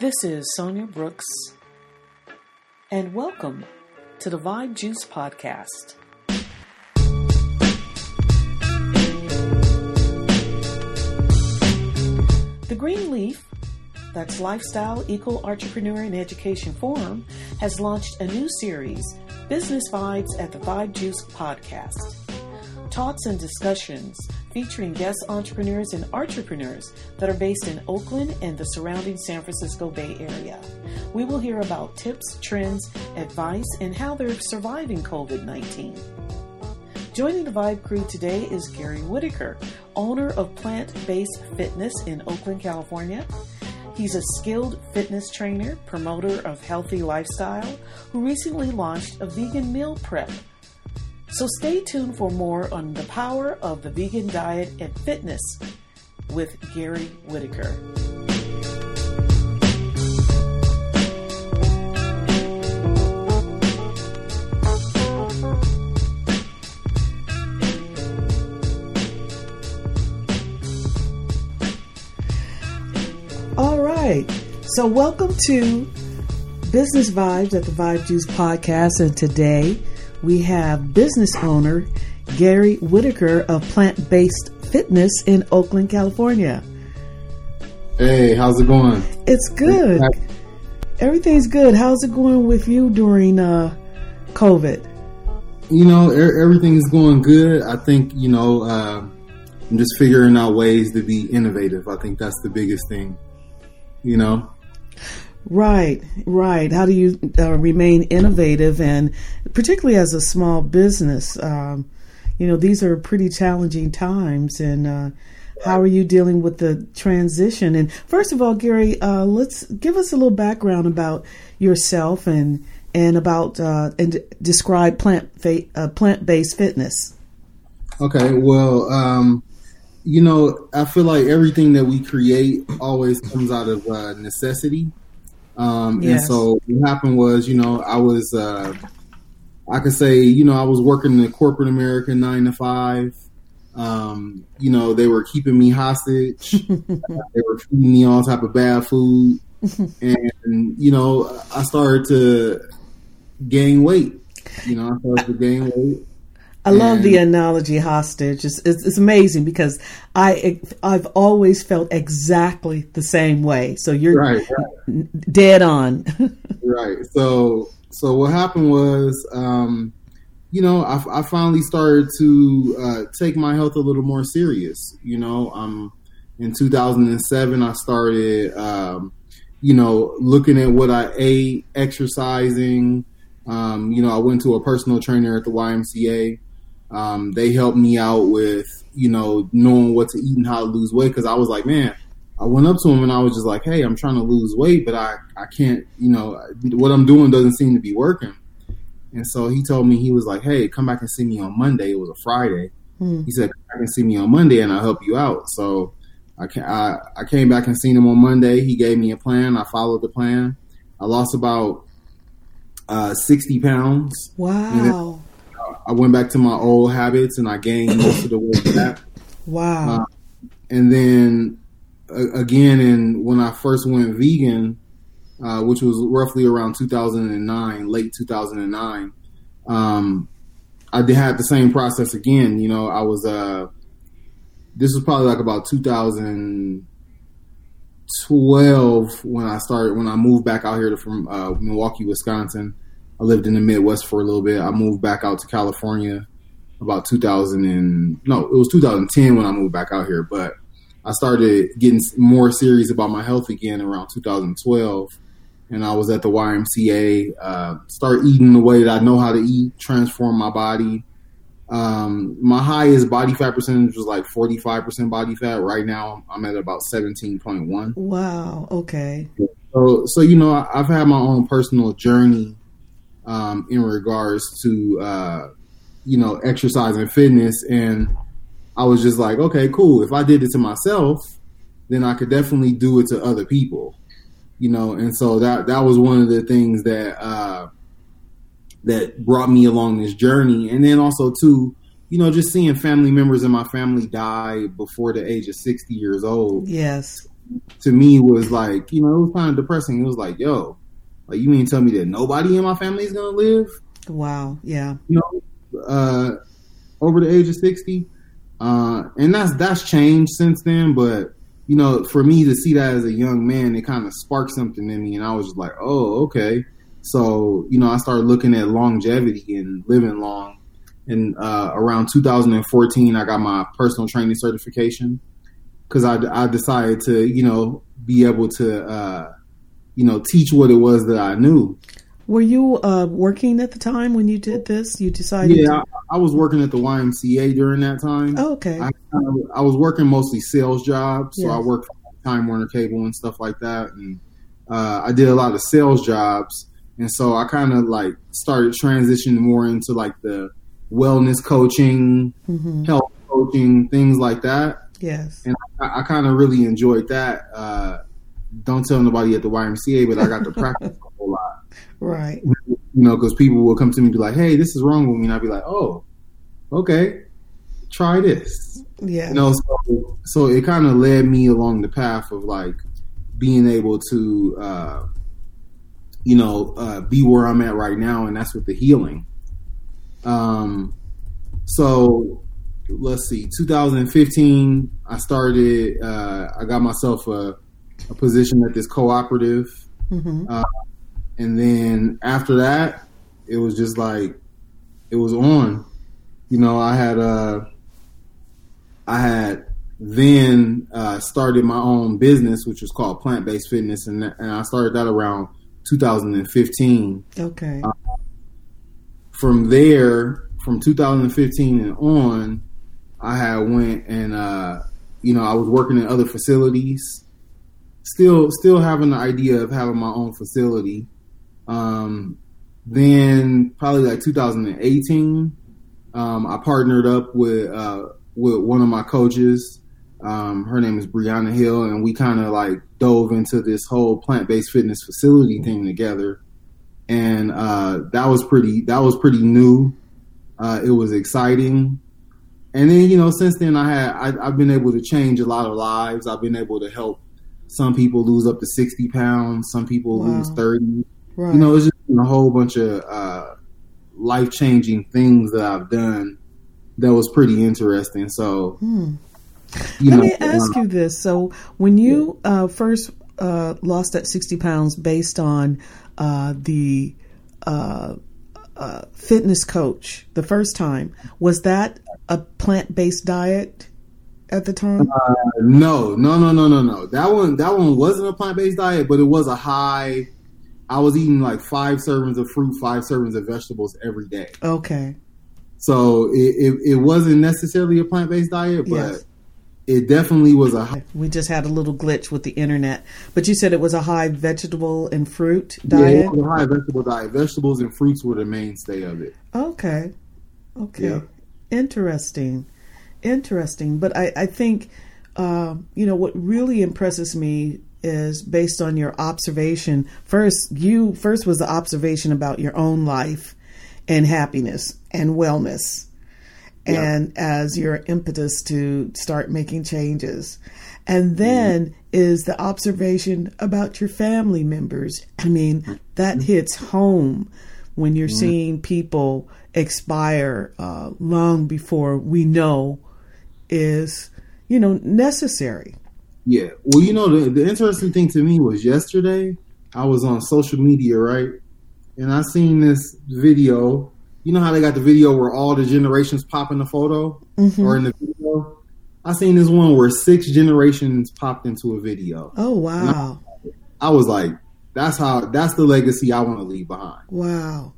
This is Sonia Brooks, and welcome to the Vibe Juice Podcast. The Green Leaf, that's Lifestyle, Equal Entrepreneur, and Education Forum, has launched a new series, Business Vibes at the Vibe Juice Podcast. Talks and discussions featuring guest entrepreneurs and entrepreneurs that are based in Oakland and the surrounding San Francisco Bay Area. We will hear about tips, trends, advice, and how they're surviving COVID 19. Joining the Vibe crew today is Gary Whitaker, owner of Plant Based Fitness in Oakland, California. He's a skilled fitness trainer, promoter of healthy lifestyle, who recently launched a vegan meal prep so stay tuned for more on the power of the vegan diet and fitness with Gary Whitaker. All right. So, welcome to Business Vibes at the Vibe Juice podcast. And today we have business owner Gary Whitaker of Plant Based Fitness in Oakland, California. Hey, how's it going? It's good. Everything's good. How's it going with you during uh, COVID? You know, er- everything is going good. I think, you know, uh, I'm just figuring out ways to be innovative. I think that's the biggest thing, you know? Right, right. How do you uh, remain innovative and particularly as a small business? Um, you know, these are pretty challenging times, and uh, how are you dealing with the transition? And first of all, Gary, uh, let's give us a little background about yourself and and about uh, and describe plant fa- uh, plant based fitness. Okay, well, um, you know, I feel like everything that we create always comes out of uh, necessity. Um, yes. And so what happened was, you know, I was, uh, I could say, you know, I was working in corporate America nine to five. Um, you know, they were keeping me hostage. they were feeding me all type of bad food, and you know, I started to gain weight. You know, I started to gain weight, I love the analogy hostage. It's, it's, it's, amazing because I I've always felt exactly the same way. So you're right, right. dead on. right. So so what happened was, um, you know, I, I finally started to uh, take my health a little more serious. You know, um, in 2007 I started, um, you know, looking at what I ate, exercising. Um, you know, I went to a personal trainer at the YMCA. Um, they helped me out with, you know, knowing what to eat and how to lose weight. Cause I was like, man, I went up to him and I was just like, hey, I'm trying to lose weight, but I, I can't, you know, what I'm doing doesn't seem to be working. And so he told me, he was like, hey, come back and see me on Monday. It was a Friday. Hmm. He said, come back and see me on Monday and I'll help you out. So I, I, I came back and seen him on Monday. He gave me a plan. I followed the plan. I lost about uh, 60 pounds. Wow. I went back to my old habits and I gained most of the weight back. Wow. Uh, and then uh, again, and when I first went vegan, uh, which was roughly around 2009, late 2009, um, I did have the same process again. You know, I was, uh, this was probably like about 2012 when I started, when I moved back out here to, from uh, Milwaukee, Wisconsin. I lived in the Midwest for a little bit. I moved back out to California about 2000 and no, it was 2010 when I moved back out here. But I started getting more serious about my health again around 2012, and I was at the YMCA. Uh, start eating the way that I know how to eat, transform my body. Um, my highest body fat percentage was like 45% body fat. Right now, I'm at about 17.1. Wow. Okay. So, so you know, I've had my own personal journey um, in regards to uh, you know exercise and fitness, and I was just like, okay, cool. If I did it to myself, then I could definitely do it to other people, you know. And so that that was one of the things that uh, that brought me along this journey, and then also too. You know, just seeing family members in my family die before the age of sixty years old. Yes, to me was like, you know, it was kind of depressing. It was like, yo, like you mean tell me that nobody in my family is gonna live? Wow. Yeah. You know, uh, over the age of sixty, uh, and that's that's changed since then. But you know, for me to see that as a young man, it kind of sparked something in me, and I was just like, oh, okay. So you know, I started looking at longevity and living long. And uh, around 2014, I got my personal training certification because I, I decided to, you know, be able to, uh, you know, teach what it was that I knew. Were you uh, working at the time when you did this? You decided? Yeah, to... I, I, was working at the YMCA during that time. Oh, okay. I, I, was working mostly sales jobs, so yes. I worked Time Warner Cable and stuff like that, and uh, I did a lot of sales jobs, and so I kind of like started transitioning more into like the wellness coaching, mm-hmm. health coaching, things like that. Yes. And I, I kind of really enjoyed that. Uh, don't tell nobody at the YMCA, but I got to practice a whole lot. Right. You know, because people will come to me and be like, hey, this is wrong with me. And I'll be like, oh, okay, try this. Yeah. You know, so, so it kind of led me along the path of like being able to, uh, you know, uh, be where I'm at right now. And that's with the healing. Um, so let's see, 2015, I started, uh, I got myself a, a, position at this cooperative. Mm-hmm. Uh, and then after that, it was just like, it was on. You know, I had, uh, I had then uh, started my own business, which was called Plant Based Fitness, and, and I started that around 2015. Okay. Uh, from there, from 2015 and on, I had went and uh, you know I was working in other facilities, still still having the idea of having my own facility. Um, then probably like 2018, um, I partnered up with uh, with one of my coaches. Um, her name is Brianna Hill, and we kind of like dove into this whole plant based fitness facility thing together. And uh, that was pretty that was pretty new. Uh, it was exciting and then you know since then i had I, have been able to change a lot of lives i've been able to help some people lose up to 60 pounds some people wow. lose 30 right. you know it's just a whole bunch of uh, life-changing things that i've done that was pretty interesting so hmm. let know, me ask uh, you this so when you uh, first uh, lost that 60 pounds based on uh, the uh, fitness coach the first time was that a plant based diet at the time? Uh, no, no, no, no, no, no. That one, that one wasn't a plant based diet, but it was a high. I was eating like five servings of fruit, five servings of vegetables every day. Okay. So it it, it wasn't necessarily a plant based diet, but. Yes. It definitely was a. High- we just had a little glitch with the internet, but you said it was a high vegetable and fruit diet. Yeah, it was a high vegetable diet. Vegetables and fruits were the mainstay of it. Okay, okay. Yeah. Interesting, interesting. But I, I think, uh, you know, what really impresses me is based on your observation. First, you first was the observation about your own life and happiness and wellness, yeah. and as your impetus to start making changes. And then mm-hmm. is the observation about your family members. I mean, that mm-hmm. hits home when you're mm-hmm. seeing people expire uh, long before we know is, you know, necessary. Yeah. Well, you know, the, the interesting thing to me was yesterday I was on social media, right? And I seen this video. You know how they got the video where all the generations pop in the photo mm-hmm. or in the video? I seen this one where six generations popped into a video. Oh wow. I, I was like, that's how that's the legacy I want to leave behind. Wow.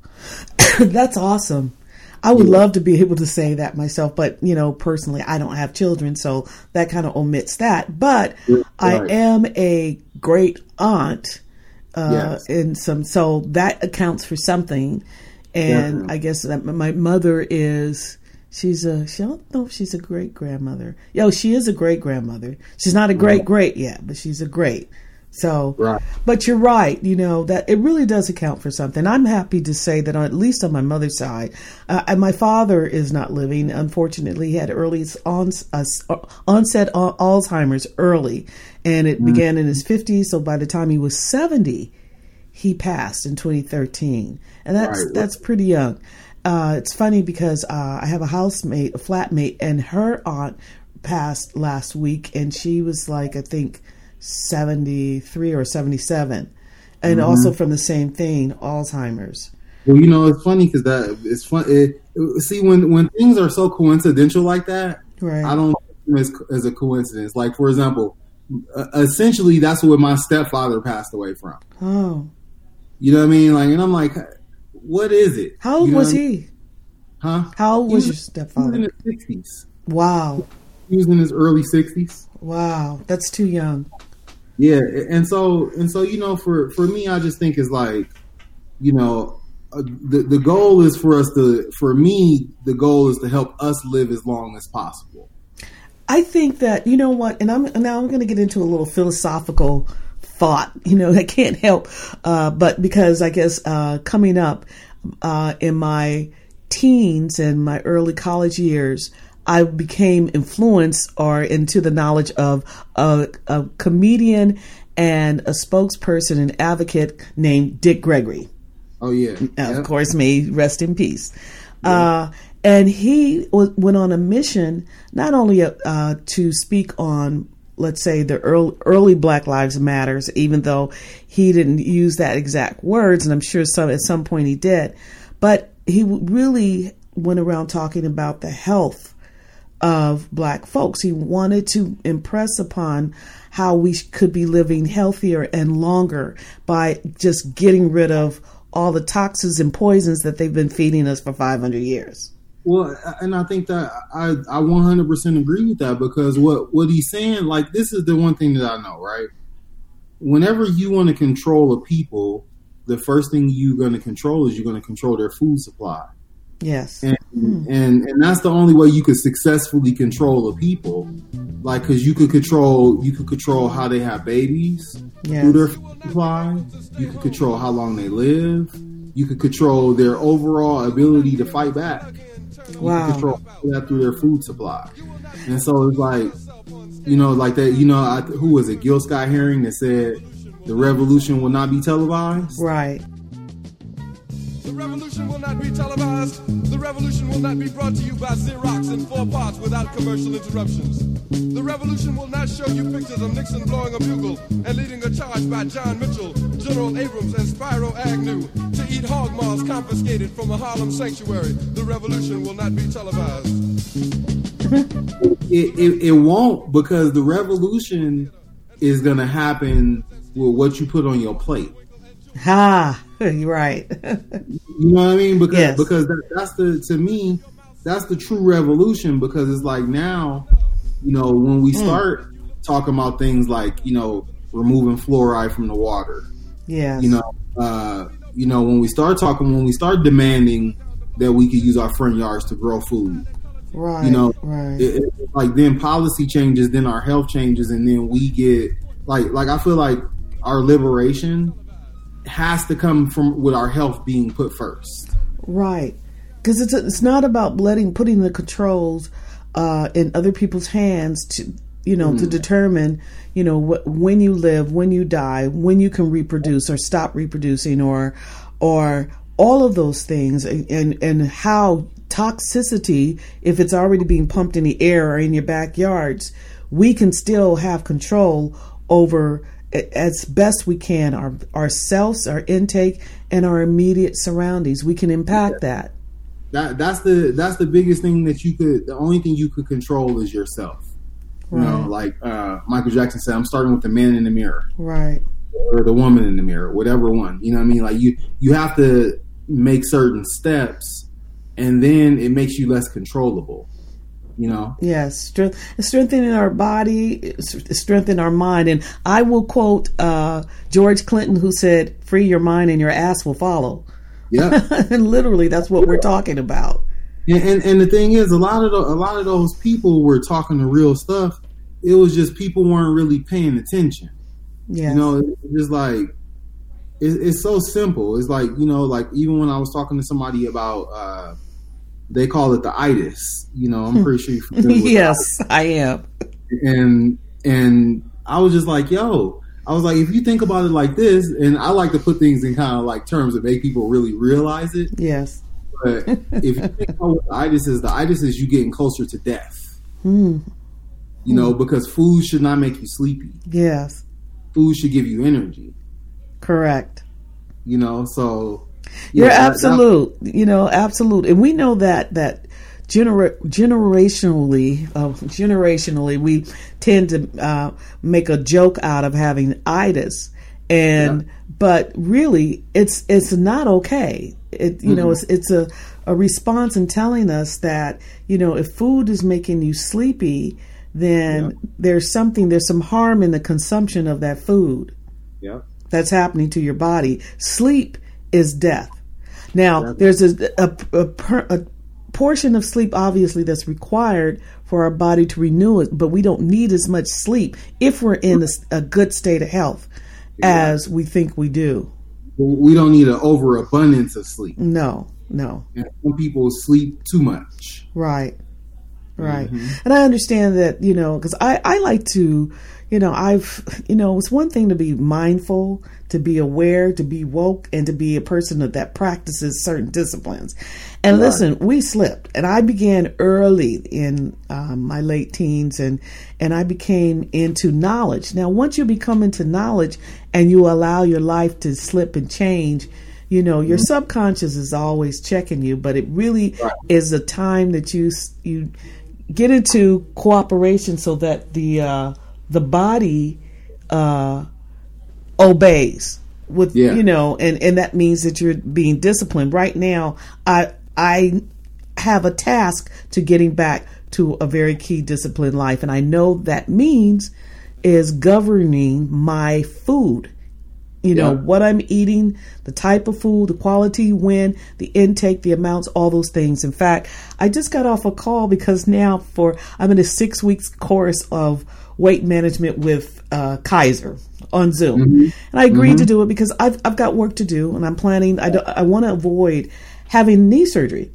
That's awesome. I would yeah. love to be able to say that myself, but you know, personally, I don't have children, so that kind of omits that. But right. I am a great aunt, uh, yes. and some, so that accounts for something. And Definitely. I guess that my mother is. She's a. She don't know if she's a great grandmother. Yo, she is a great grandmother. She's not a great great yet, but she's a great. So, Right. but you're right. You know that it really does account for something. I'm happy to say that at least on my mother's side, uh, and my father is not living. Unfortunately, he had early ons- uh, onset Alzheimer's early, and it began in his 50s. So by the time he was 70, he passed in 2013, and that's Right. that's pretty young. Uh, it's funny because uh, I have a housemate, a flatmate, and her aunt passed last week, and she was like I think 73 or 77, and also from the same thing, Alzheimer's. Well, you know, it's funny because that it's fun. It, see, when when things are so coincidental like that, Right. I don't as, as a coincidence. Like for example, uh, essentially that's what my stepfather passed away from. Oh, You know what I mean? Like, and I'm like, what is it? how old You know was I mean? he? Huh? How old He was your He was in stepfather? his sixties. Wow, He was in his early sixties. wow, that's too young. Yeah, and so and so you know, for for me, I just think is like, you know, uh, the the goal is for us to, for me, the goal is to help us live as long as possible. I think that you know what, and I'm now I'm going to get into a little philosophical thought. You know, I can't help, uh, but because I guess uh, coming up uh, in my teens and my early college years, I became influenced or into the knowledge of a, a comedian and a spokesperson and advocate named Dick Gregory. Oh yeah, Yeah. of course, may rest in peace. Uh, and he was, went on a mission not only uh, to speak on, let's say, the early, early Black Lives Matters, even though he didn't use that exact words, and I'm sure some at some point he did, but he really went around talking about the health of black folks. He wanted to impress upon how we could be living healthier and longer by just getting rid of all the toxins and poisons that they've been feeding us for 500 years. Well, and I think that I I 100% agree with that because what what he's saying, like this is the one thing that I know, right? Whenever you want to control a people, the first thing you're going to control is you're going to control their food supply. Yes. and hmm. and and that's the only way you could successfully control a people like because you could control you could control how they have babies Yes. through their food supply you could control how long they live you could control their overall ability to fight back you Wow. control that through their food supply and so it's like you know like that you know I, who was it Gil Scott-Heron that said the revolution will not be televised Right. The revolution will not be televised. The revolution will not be brought to you by Xerox in four parts without commercial interruptions. The revolution will not show you pictures of Nixon blowing a bugle and leading a charge by John Mitchell, General Abrams, and Spiro Agnew to eat hog maws confiscated from a Harlem sanctuary. The revolution will not be televised. it, it, it won't because the revolution is going to happen with what you put on your plate. Ha. Right. You know what I mean? Because Yes. because that, that's the to me that's the true revolution because it's like now, you know, when we start talking about things like you know removing fluoride from the water, yeah, you know, uh, you know when we start talking when we start demanding that we could use our front yards to grow food, right. you know, Right. it, it, like then policy changes, then our health changes, and then we get like like I feel like our liberation has to come from with our health being put first. Right. Because it's it's not about letting putting the controls uh, in other people's hands to you know to determine you know wh- when you live, when you die, when you can reproduce or stop reproducing, or or all of those things, and and, and how toxicity, if it's already being pumped in the air or in your backyards, we can still have control over as best we can our ourselves, our intake, and our immediate surroundings. We can impact that. That that's the that's the biggest thing that you could. The only thing you could control is yourself. You know, Right. like uh, Michael Jackson said, "I'm starting with the man in the mirror Right. or the woman in the mirror, whatever one." You know what I mean? Like you you have to make certain steps, and then it makes you less controllable. You know? Yes, strength, strengthening our body, strengthen our mind. And I will quote uh, George Clinton, who said, "Free your mind, and your ass will follow." Yeah. and literally, that's what we're talking about. And, and and the thing is, a lot of the, a lot of those people were talking the real stuff. It was just people weren't really paying attention. Yeah. You know, it's just like it's, it's so simple. It's like you know, like even when I was talking to somebody about, uh, they call it the itis. You know, I'm pretty sure you're familiar with yes, I am. and and I was just like, yo, I was like, if you think about it like this, and I like to put things in kind of like terms that make people really realize it. Yes. But if you think about what the itis is, the itis is you getting closer to death. Hmm. You know, because food should not make you sleepy. Yes. Food should give you energy. Correct. You know, so You're yeah, absolute. you know, absolute. And we know that that genera- generationally, uh, generationally, we tend to uh, make a joke out of having itis, and but really, it's it's not okay. It you know, it's it's a a response in telling us that you know if food is making you sleepy, then there's something there's some harm in the consumption of that food yeah, that's happening to your body. Sleep is death. Now, there's a, a, a, per- a portion of sleep, obviously, that's required for our body to renew it, but we don't need as much sleep if we're in a good state of health as we think we do. we don't need an overabundance of sleep. No, no. And some people sleep too much. Right. Right. Mm-hmm. And I understand that, you know, because I, I like to, you know, I've, you know, it's one thing to be mindful, to be aware, to be woke, and to be a person that, that practices certain disciplines. And Right. listen, we slipped. And I began early in um, my late teens and, and I became into knowledge. Now, once you become into knowledge and you allow your life to slip and change, you know your subconscious is always checking you but it really Right. is a time that you you get into cooperation so that the uh the body uh obeys with Yeah. you know and and that means that you're being disciplined right now i i have a task to getting back to a very key disciplined life and i know that means is governing my food you know Yeah. what i'm eating the type of food the quality when the intake the amounts all those things. In fact i just got off a call because now for i'm in a six weeks course of weight management with uh, kaiser on zoom. Mm-hmm. And i agreed to mm-hmm. do it because I've, I've got work to do and i'm planning i, I want to avoid having knee surgery.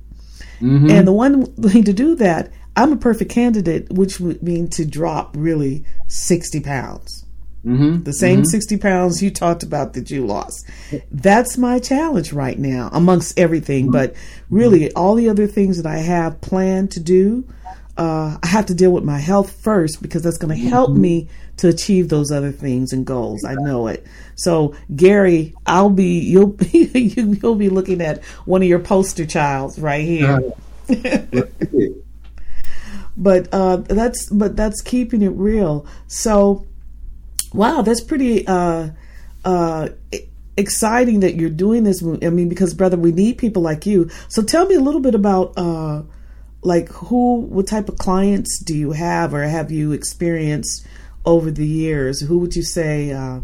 Mm-hmm. And the one thing to do that i'm a perfect candidate which would mean to drop really 60 pounds Mm-hmm. the same 60 pounds you talked about that you lost. That's my challenge right now, amongst everything. But really, all the other things that I have planned to do, uh, I have to deal with my health first because that's going to help me to achieve those other things and goals. I know it. So, Gary, I'll be you'll be you'll be looking at one of your poster childs right here. but uh, that's but that's keeping it real. So, wow, that's pretty uh, uh, exciting that you're doing this. I mean, because brother, we need people like you. So, tell me a little bit about uh, like who, what type of clients do you have, or have you experienced over the years? Who would you say? Uh,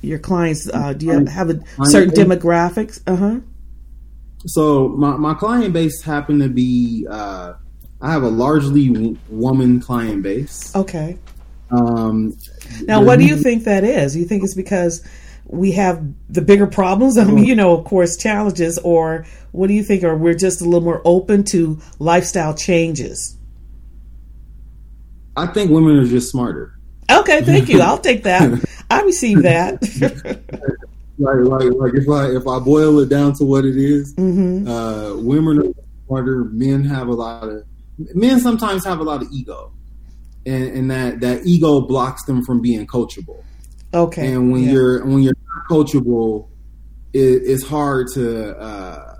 your clients, uh, do you have, have a certain demographics? Uh huh. So my, my client base happened to be uh, I have a largely w- woman client base. Okay. Um, Now, what do you think that is? You think it's because we have the bigger problems? I mean, you know, of course, challenges, or what do you think? Or we're just a little more open to lifestyle changes? I think women are just smarter. Okay, thank you. I'll take that. I receive that. Like, like, like if I if I boil it down to what it is, hmm uh, women are smarter. Men have a lot of men sometimes have a lot of ego, and, and that that ego blocks them from being coachable. Okay. And when yeah. you're when you're not coachable, it, it's hard to uh,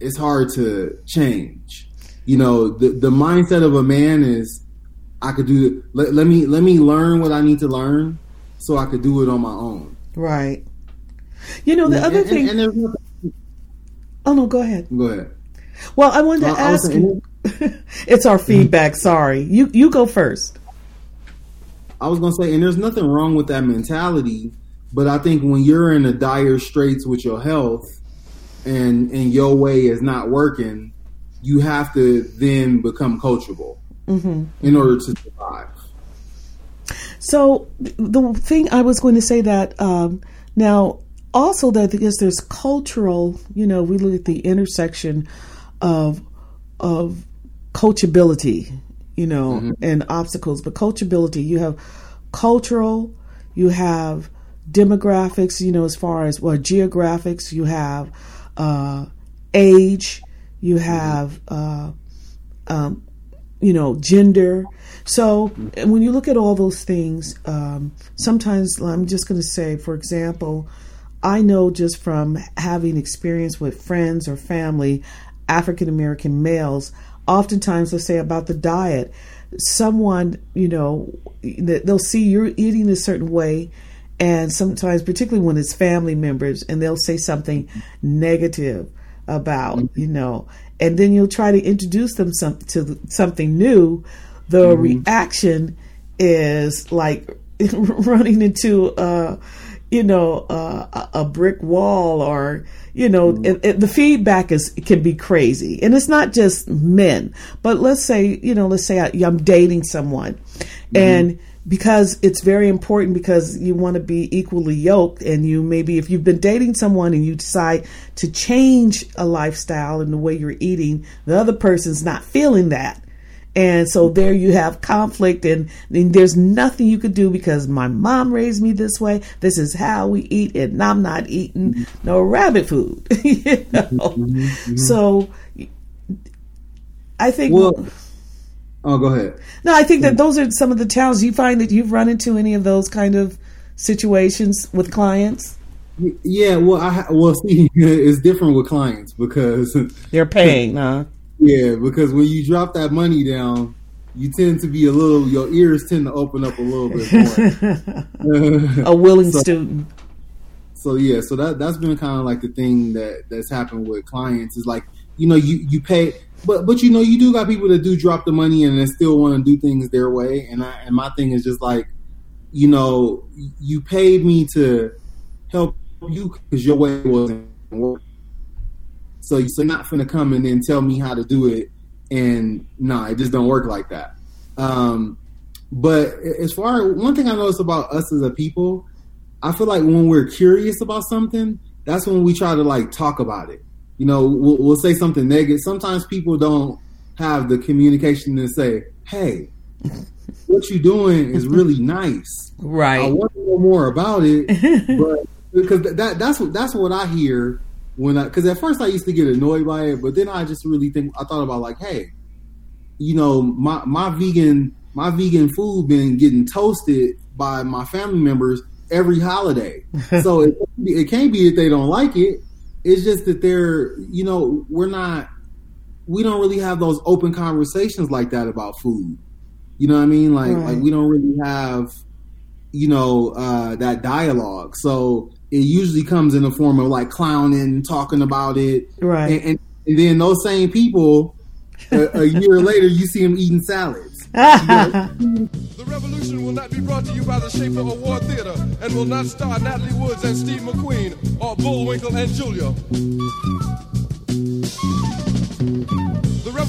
it's hard to change. You know, the the mindset of a man is I could do let, let me let me learn what I need to learn so I could do it on my own. right. You know, the And- other and, thing. and nothing, oh no, go ahead. go ahead. Well, I wanted to Well, ask saying- you. it's our feedback. Sorry, you you go first. I was gonna say, and there's nothing wrong with that mentality, but I think when you're in a dire straits with your health, and and your way is not working, you have to then become coachable hmm in order to survive. So the thing I was going to say that um, now also that because there's cultural, you know, we look at the intersection of of coachability, you know, mm-hmm. and obstacles, but coachability, you have cultural, you have demographics, you know, as far as well, geographics, you have uh, age, you have uh, um, you know gender. So when you look at all those things, um, sometimes I'm just going to say, for example, I know just from having experience with friends or family, African American males, oftentimes they'll say about the diet, someone, you know, they'll see you're eating a certain way. And sometimes, particularly when it's family members, and they'll say something negative about, mm-hmm. you know, and then you'll try to introduce them some, to something new. The mm-hmm. reaction is like running into, uh, you know, uh, a brick wall or, you know, mm. it, it, the feedback is can be crazy, and it's not just men. But let's say, you know, let's say I, am dating someone, mm-hmm. and because it's very important because you want to be equally yoked, and you maybe if you've been dating someone and you decide to change a lifestyle and the way you're eating, the other person's not feeling that. And so there you have conflict, and, and, there's nothing you could do because my mom raised me this way. This is how we eat, and I'm not eating no rabbit food. you know? Mm-hmm. mm-hmm. So I think. Well, oh, go ahead. No, I think that those are some of the challenges you find that you've run into any of those kind of situations with clients. Yeah, well, I well see, it's different with clients because they're paying, huh? Yeah, because when you drop that money down, you tend to be a little. Your ears tend to open up a little bit more. a willing so, student. So yeah, so that that's been kind of like the thing that that's happened with clients is like you know you you pay, but but you know you do got people that do drop the money and they still want to do things their way, and I and my thing is just like you know you paid me to help you because your way wasn't working so you're not gonna come and then tell me how to do it, and nah, it just don't work like that. Um, but as far as one thing I notice about us as a people, I feel like when we're curious about something, that's when we try to like talk about it. You know, we'll, we'll say something negative. Sometimes people don't have the communication to say, "Hey, what you doing is really nice. Right. I want to know more about it, but because that that's what that's what I hear when I because at first I used to get annoyed by it, but then I just really think I thought about like, hey, you know, my my vegan my vegan food been getting toasted by my family members every holiday. so it, it can't be that they don't like it. It's just that they're, you know, we're not, we don't really have those open conversations like that about food. You know what I mean? Like, right. like we don't really have, you know, uh, that dialogue. So it usually comes in the form of like clowning, talking about it, right? And, and, and then those same people, a, a, year later, you see them eating salads. the revolution will not be brought to you by the Schaefer Award Theater and will not star Natalie Woods and Steve McQueen or Bullwinkle and Julia.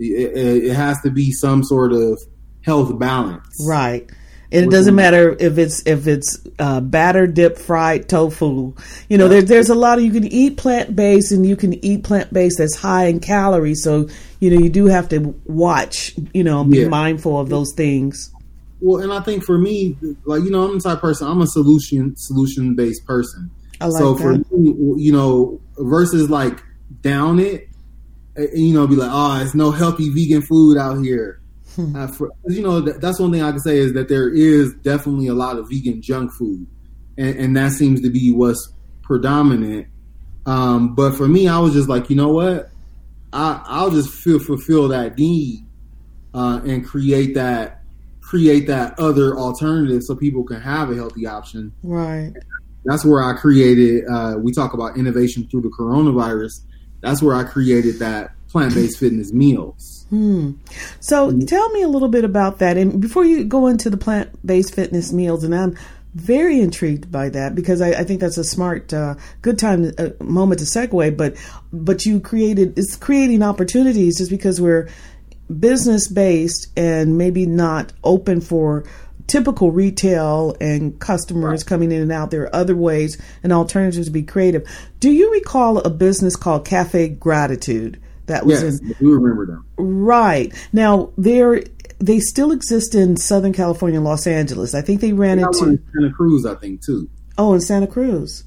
it, it has to be some sort of health balance, right? And it doesn't matter if it's if it's uh, batter dip fried tofu. You know, there, there's a lot of you can eat plant based and you can eat plant based that's high in calories. So you know you do have to watch. You know, be yeah. mindful of those things. Well, and I think for me, like you know, I'm the type person. I'm a solution solution based person. Like so that. for me, you know, versus like down it, you know, be like, oh, it's no healthy vegan food out here. Hmm. Uh, for, you know, that, that's one thing I can say is that there is definitely a lot of vegan junk food, and, and that seems to be what's predominant. Um, but for me, I was just like, you know what, I, I'll just feel fulfill that need uh, and create that create that other alternative so people can have a healthy option. Right. That's where I created. Uh, we talk about innovation through the coronavirus. That's where I created that plant based fitness meals. Hmm. So tell me a little bit about that. And before you go into the plant based fitness meals, and I'm very intrigued by that because I, I think that's a smart, uh, good time, uh, moment to segue. But but you created it's creating opportunities just because we're business based and maybe not open for typical retail and customers right. coming in and out. There are other ways and alternatives to be creative. Do you recall a business called Cafe Gratitude? That was yes, in, we remember them. Right now, they're they still exist in Southern California, Los Angeles. I think they ran into in Santa Cruz. I think too. Oh, in Santa Cruz.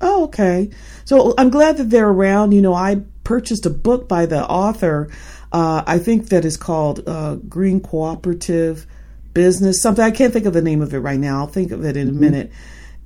Oh, okay. So I'm glad that they're around. You know, I purchased a book by the author. Uh, I think that is called uh, Green Cooperative Business. Something I can't think of the name of it right now. I'll think of it in mm-hmm. a minute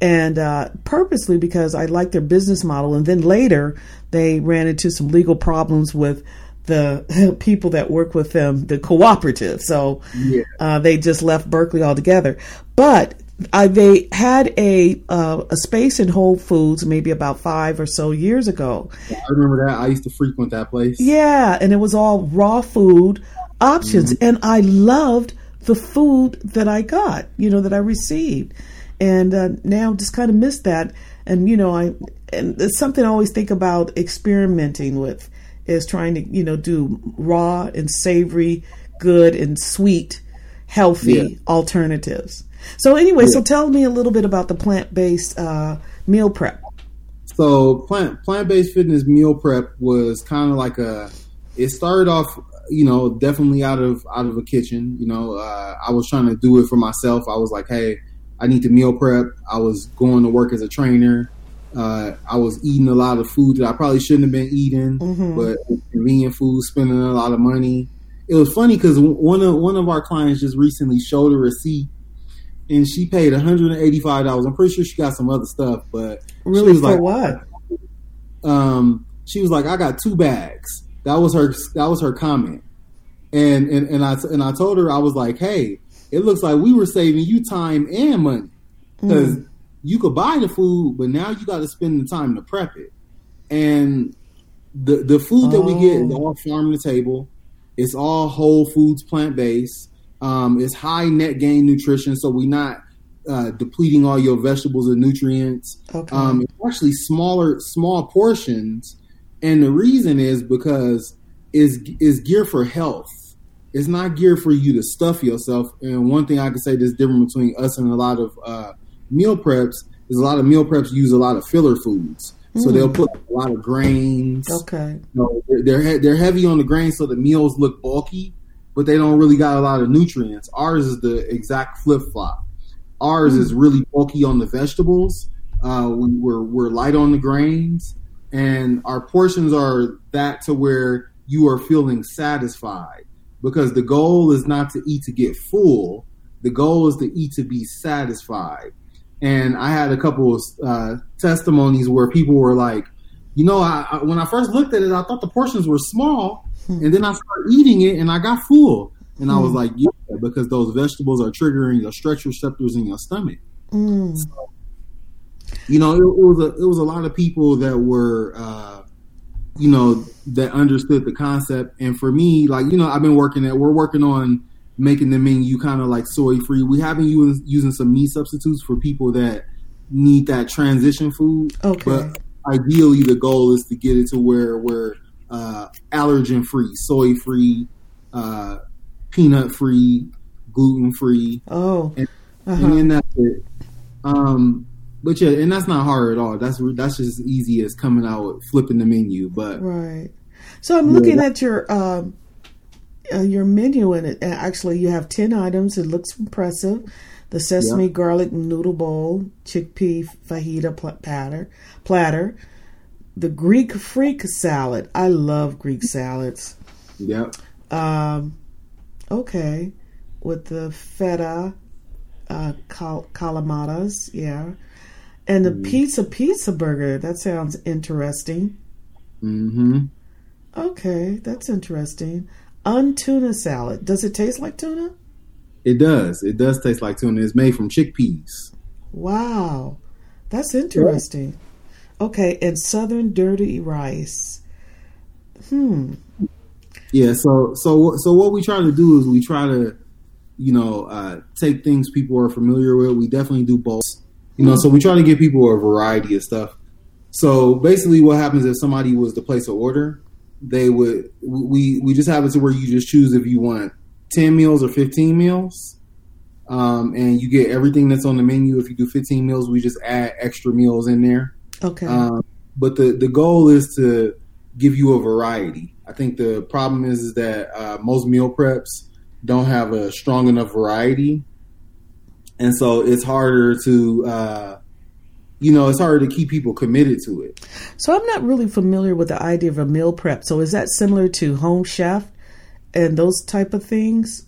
and uh, purposely because I like their business model. And then later they ran into some legal problems with the people that work with them, the cooperative. So yeah. uh, they just left Berkeley altogether. But uh, they had a uh, a space in Whole Foods maybe about five or so years ago. Yeah, I remember that. I used to frequent that place. Yeah, and it was all raw food options, mm-hmm. and I loved the food that I got. You know that I received and uh, now just kind of miss that. And you know, I and it's something I always think about experimenting with is trying to you know do raw and savory, good and sweet, healthy yeah. alternatives. So anyway, yeah. so tell me a little bit about the plant based uh, meal prep. So plant plant based fitness meal prep was kind of like a. It started off, you know, definitely out of out of a kitchen. You know, uh, I was trying to do it for myself. I was like, hey, I need to meal prep. I was going to work as a trainer. Uh, I was eating a lot of food that I probably shouldn't have been eating, mm-hmm. but convenient food, spending a lot of money. It was funny because one of one of our clients just recently showed a receipt, and she paid one hundred and eighty five dollars. I'm pretty sure she got some other stuff, but really for like, what? Um, she was like, "I got two bags." That was her. That was her comment, and and and I and I told her I was like, "Hey, it looks like we were saving you time and money because mm. you could buy the food, but now you got to spend the time to prep it. And the the food that we get is oh. all farm to table. It's all whole foods, plant based. Um, it's high net gain nutrition, so we're not uh, depleting all your vegetables and nutrients. Okay. Um, it's actually smaller, small portions, and the reason is because is is geared for health it's not geared for you to stuff yourself. And one thing I can say that's different between us and a lot of uh, meal preps is a lot of meal preps use a lot of filler foods. So mm. they'll put a lot of grains. Okay. You know, they're they're heavy on the grains, so the meals look bulky, but they don't really got a lot of nutrients. Ours is the exact flip flop. Ours mm. is really bulky on the vegetables. Uh, we, we're we're light on the grains, and our portions are that to where you are feeling satisfied because the goal is not to eat to get full. The goal is to eat to be satisfied. And I had a couple of uh, testimonies where people were like, you know, I, I, when I first looked at it, I thought the portions were small, hmm. and then I started eating it, and I got full. And I was hmm. like, yeah, because those vegetables are triggering your stretch receptors in your stomach. Mm. So, you know, it, it, was a it was a lot of people that were uh, you know, that understood the concept. And for me, like, you know, I've been working at, we're working on making the menu kind of like soy free. We have been using, using some meat substitutes for people that need that transition food. Okay. But ideally, the goal is to get it to where we're uh, allergen free, soy free, uh, peanut free, gluten free. Oh. And, uh-huh. and then that's it. Um, but yeah, and that's not hard at all. That's that's just as easy as coming out flipping the menu. But right. So I'm looking yeah, at your um, uh, your menu, and it actually you have ten items. It looks impressive. The sesame garlic noodle bowl, chickpea fajita pl- platter, platter, the Greek freak salad. I love Greek salads. Yep. Um, okay, with the feta uh, cal- calamatas, yeah and the mm. pizza pizza burger. That sounds interesting. Mm-hmm. Okay, that's interesting. Untuna salad. Does it taste like tuna? It does. It does taste like tuna. It's made from chickpeas. Wow, that's interesting. Okay, and Southern dirty rice. Hmm. Yeah. So so so what we try to do is we try to, you know, uh, take things people are familiar with. We definitely do both. You know, so we try to give people a variety of stuff. So basically, what happens if somebody was to place an order, they would we we just have it to where you just choose if you want ten meals or fifteen meals, um, and you get everything that's on the menu. If you do fifteen meals, we just add extra meals in there. Okay. Um, but the the goal is to give you a variety. I think the problem is, is that uh, most meal preps don't have a strong enough variety, and so it's harder to. Uh, you know, it's harder to keep people committed to it. So I'm not really familiar with the idea of a meal prep. So is that similar to home chef and those type of things?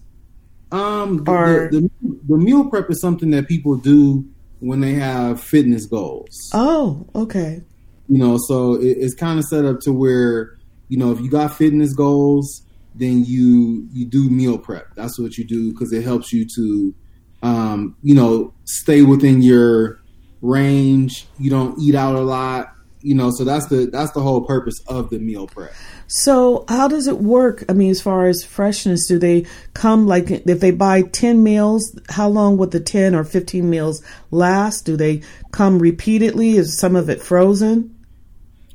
Um, the, Or- the, the, the meal prep is something that people do when they have fitness goals. Oh, okay. You know, so it, it's kind of set up to where you know if you got fitness goals, then you you do meal prep. That's what you do because it helps you to, um, you know, stay within your range. You don't eat out a lot. You know, so that's the that's the whole purpose of the meal prep. So how does it work? I mean, as far as freshness, do they come like if they buy 10 meals, how long would the 10 or 15 meals last? Do they come repeatedly? Is some of it frozen?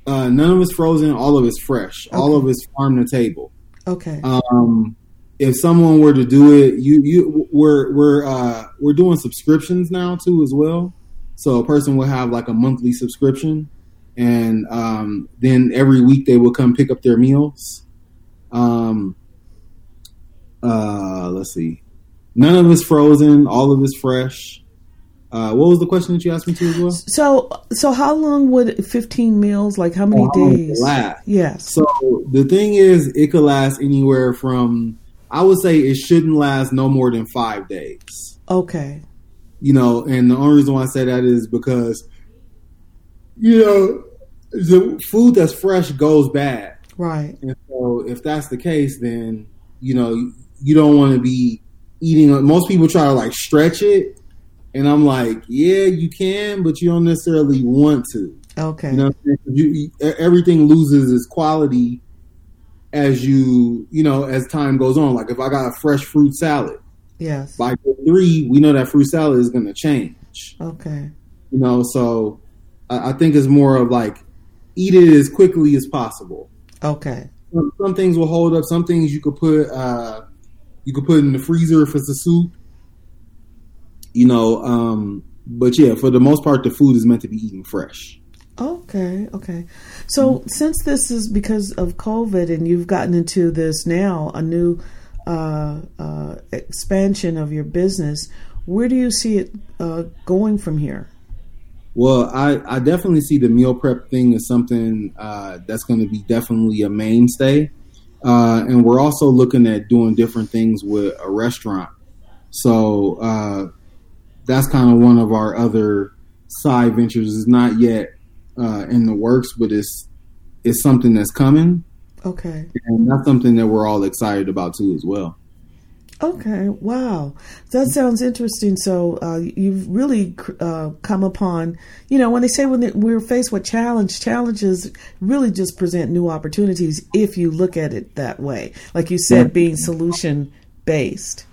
Uh, none of it's frozen. All of it's fresh. All of it's farm to table. Okay. um, if someone were to do it, you you we're we're uh, we're doing subscriptions now too as well. So a person will have like a monthly subscription, and um, then every week they will come pick up their meals. Um, uh, let's see, none of it's frozen. All of it's fresh. Uh, what was the question that you asked me to as well? So so how long would 15 meals like how many Oh, how long would it days? last? Yes. So the thing is, it could last anywhere from I would say it shouldn't last no more than five days. Okay. You know, and the only reason why I say that is because you know the food that's fresh goes bad, Right. and so if that's the case, then you know you, don't want to be eating. Most people try to like stretch it, and I'm like, yeah, you can, but you don't necessarily want to. Okay. You know, what I'm saying? you, you, everything loses its quality as you, you know, as time goes on. Like if I got a fresh fruit salad, Yes. by three, we know that fruit salad is going to change. Okay. You know, so I, I think it's more of like eat it as quickly as possible. Okay. Some, some things will hold up. Some things you could put, uh, you could put in the freezer if it's a soup. You know, um, but yeah, for the most part, the food is meant to be eaten fresh. Okay, okay. So since this is because of COVID and you've gotten into this now, a new uh, uh, expansion of your business, where do you see it uh, going from here? Well, I, I definitely see the meal prep thing as something uh, that's going to be definitely a mainstay. Uh, and we're also looking at doing different things with a restaurant. So uh, that's kind of one of our other side ventures. It's not yet uh, in the works, but it's it's something that's coming, Okay. and that's something that we're all excited about too as well. Okay. Wow. That sounds interesting. So uh, you've really uh, come upon, you know, when they say when they, we're faced with challenge, challenges really just present new opportunities if you look at it that way. Like you said, Yeah. being solution based,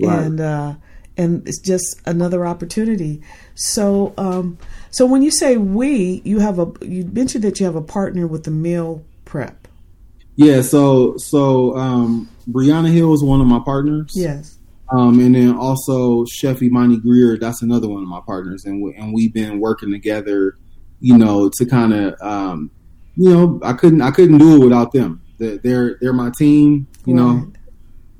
Right. and uh, and it's just another opportunity. So um, so when you say we, you have a you mentioned that you have a partner with the meal prep. Yeah. So so um, Brianna Hill is one of my partners. Yes. Um, and then also Chef Imani Greer, that's another one of my partners, and we, and we've been working together, you know, to kind of, um, you know, I couldn't I couldn't do it without them. They're they're, they're my team, you know.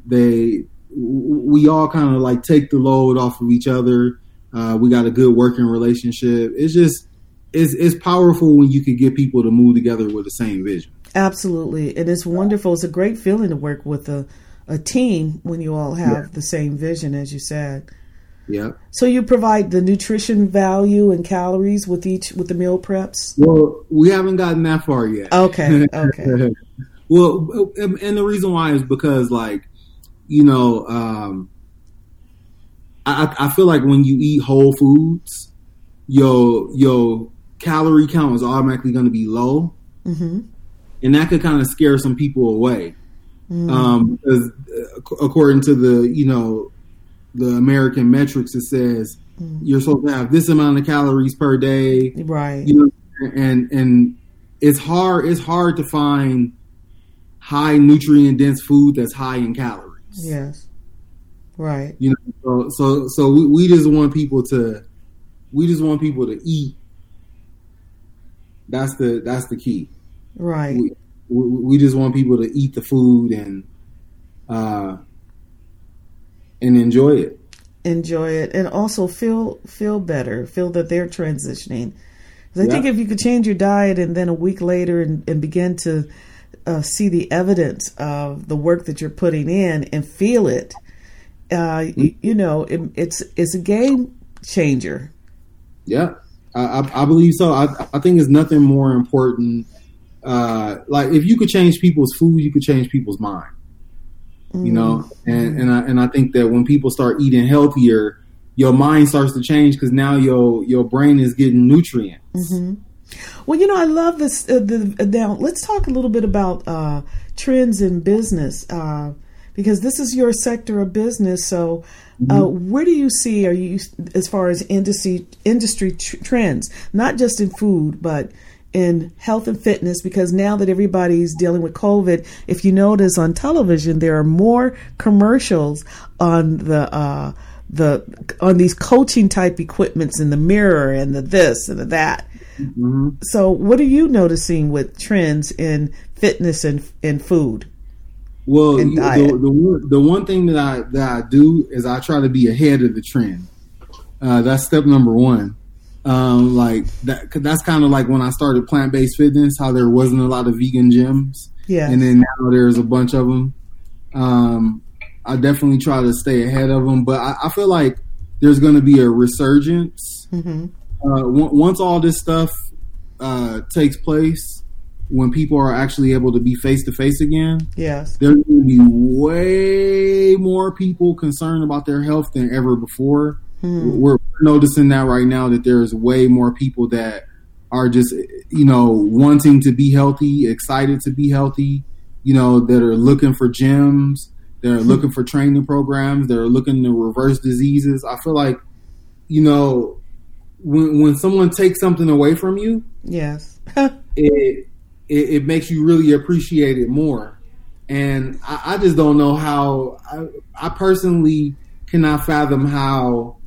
They we all kind of like take the load off of each other. Uh, we got a good working relationship. It's just it's it's powerful when you can get people to move together with the same vision. Absolutely. And it's wonderful. It's a great feeling to work with a, a team when you all have Yeah. the same vision, as you said. Yeah. So you provide the nutrition value and calories with each with the meal preps. Well, we haven't gotten that far yet. Okay, okay, well, and the reason why is because, like, you know, um, I, I feel like when you eat whole foods, your your calorie count is automatically going to be low, Mm-hmm. and that could kind of scare some people away. Um, because uh, according to the you know the American metrics, it says you're supposed to have this amount of calories per day. Right. You know, and and it's hard it's hard to find high nutrient dense food that's high in calories. Yes. Right. You know, so so so we, we just want people to we just want people to eat. That's the that's the key. Right. We, we, we just want people to eat the food and uh and enjoy it. enjoy it and also feel feel better feel that they're transitioning 'Cause i Yeah. think if you could change your diet and then a week later and, and begin to uh, see the evidence of the work that you're putting in and feel it uh, you, you know it, it's it's a game changer Yeah, I, I, believe so. I, I think it's nothing more important. Uh, like if you could change people's food, you could change people's mind. You know, and and I, and I think that when people start eating healthier, your mind starts to change because now your your brain is getting nutrients. Well, you know, I love this. Uh, the, now, let's talk a little bit about uh, trends in business uh, because this is your sector of business. So, uh, where do you see are you as far as industry industry tr- trends, not just in food, but in health and fitness? Because now that everybody's dealing with COVID, if you notice on television, there are more commercials on the. Uh, the on these coaching type equipments in the mirror and the this and the that so, what are you noticing with trends in fitness and in food? Well, And the, the one- the one thing that I that I do is I try to be ahead of the trend. Uh, that's step number one. Um, like that, that's kind of like when I started plant based fitness, how there wasn't a lot of vegan gyms, Yeah. and then now there's a bunch of them. Um, I definitely try to stay ahead of them, but I, I feel like there's going to be a resurgence hmm uh, on- once all this stuff uh, takes place. When people are actually able to be face to face again, Yes. there's going to be way more people concerned about their health than ever before. We're noticing that right now that there's way more people that are just, you know, wanting to be healthy, excited to be healthy, you know, that are looking for gyms, they're looking for training programs, they're looking to reverse diseases. I feel like, you know, when when someone takes something away from you, Yes. it, it it makes you really appreciate it more. And I, I just don't know how. I, I personally cannot fathom how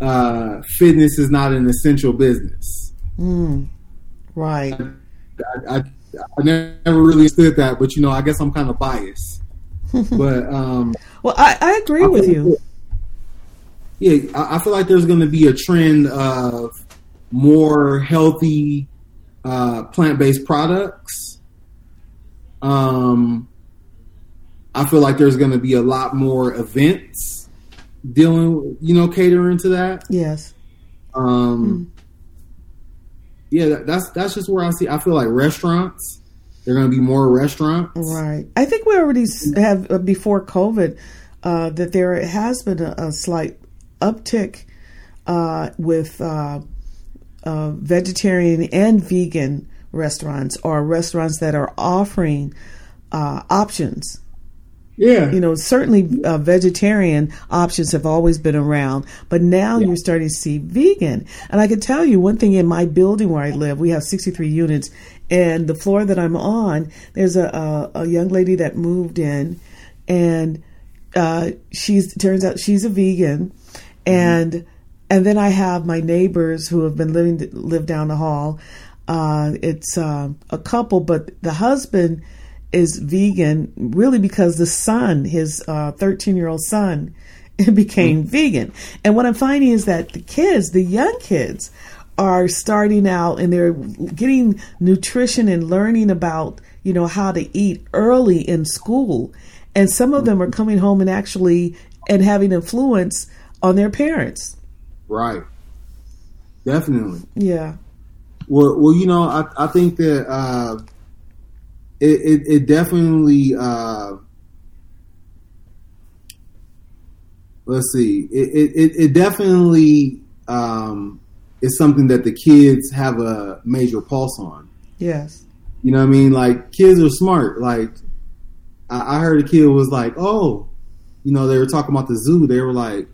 uh, fitness is not an essential business. mm. Right. I, I, I never really understood that, but you know, I guess I'm kind of biased. but um, Well, I, I agree with you. Yeah, I, I feel like there's going to be a trend of more healthy uh, plant-based products. Um, I feel like there's going to be a lot more events dealing, you know, catering to that. Yes. Um, Yeah, that, that's that's just where I see. I feel like restaurants. There are going to be more restaurants. Right. I think we already have uh, before COVID uh, that there has been a, a slight uptick uh, with uh, uh, vegetarian and vegan restaurants or restaurants that are offering uh, options. Yeah, You know, certainly uh, vegetarian options have always been around, but now Yeah. you're starting to see vegan. And I can tell you one thing in my building where I live, we have 63 units, and the floor that I'm on, there's a, a, a young lady that moved in, and uh, she's turns out she's a vegan, and and then I have my neighbors who have been living live down the hall. Uh, it's uh, a couple, but the husband is vegan really because the son, his 13 year old son, became vegan. And what I'm finding is that the kids, the young kids, are starting out and they're getting nutrition and learning about you know how to eat early in school and some of them are coming home and actually and having influence on their parents right. Definitely. yeah Well, well, you know, I, I think that uh, it, it, it definitely uh, let's see. It it, it definitely um, is something that the kids have a major pulse on. Yes. You know what I mean? Like kids are smart. Like I, I heard a kid was like, "Oh, you know," they were talking about the zoo. They were like,